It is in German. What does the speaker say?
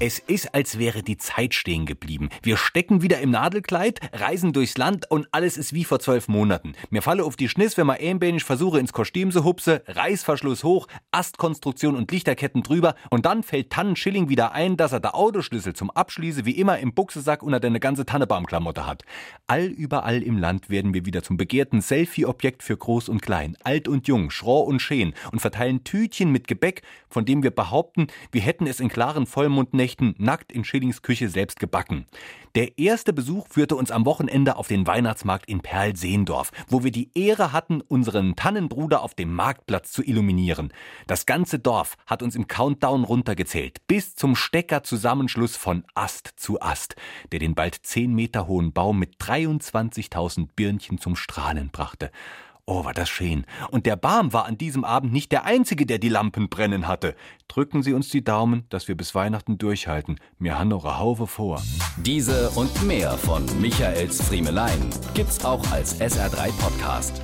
Es ist, als wäre die Zeit stehen geblieben. Wir stecken wieder im Nadelkleid, reisen durchs Land und alles ist wie vor zwölf Monaten. Mir falle auf die Schniss, wenn man ähnlich versuche, ins Kostüm zu hupse, Reißverschluss hoch, Astkonstruktion und Lichterketten drüber und dann fällt Tannenschilling wieder ein, dass er der Autoschlüssel zum Abschließe wie immer im Buchsesack unter deine ganze Tannebaumklamotte hat. All überall im Land werden wir wieder zum begehrten Selfie-Objekt für Groß und Klein, alt und jung, schroh und schön und verteilen Tütchen mit Gebäck, von dem wir behaupten, wir hätten es in klaren Vollmondnächten Nächten nackt in Schillings Küche selbst gebacken. Der erste Besuch führte uns am Wochenende auf den Weihnachtsmarkt in Perlseendorf, wo wir die Ehre hatten, unseren Tannenbruder auf dem Marktplatz zu illuminieren. Das ganze Dorf hat uns im Countdown runtergezählt, bis zum Steckerzusammenschluss von Ast zu Ast, der den bald zehn Meter hohen Baum mit 23.000 Birnchen zum Strahlen brachte. Oh, war das schön. Und der Baum war an diesem Abend nicht der Einzige, der die Lampen brennen hatte. Drücken Sie uns die Daumen, dass wir bis Weihnachten durchhalten. Mir han noch a Haufe vor. Diese und mehr von Michaels Friemelein gibt's auch als SR3 Podcast.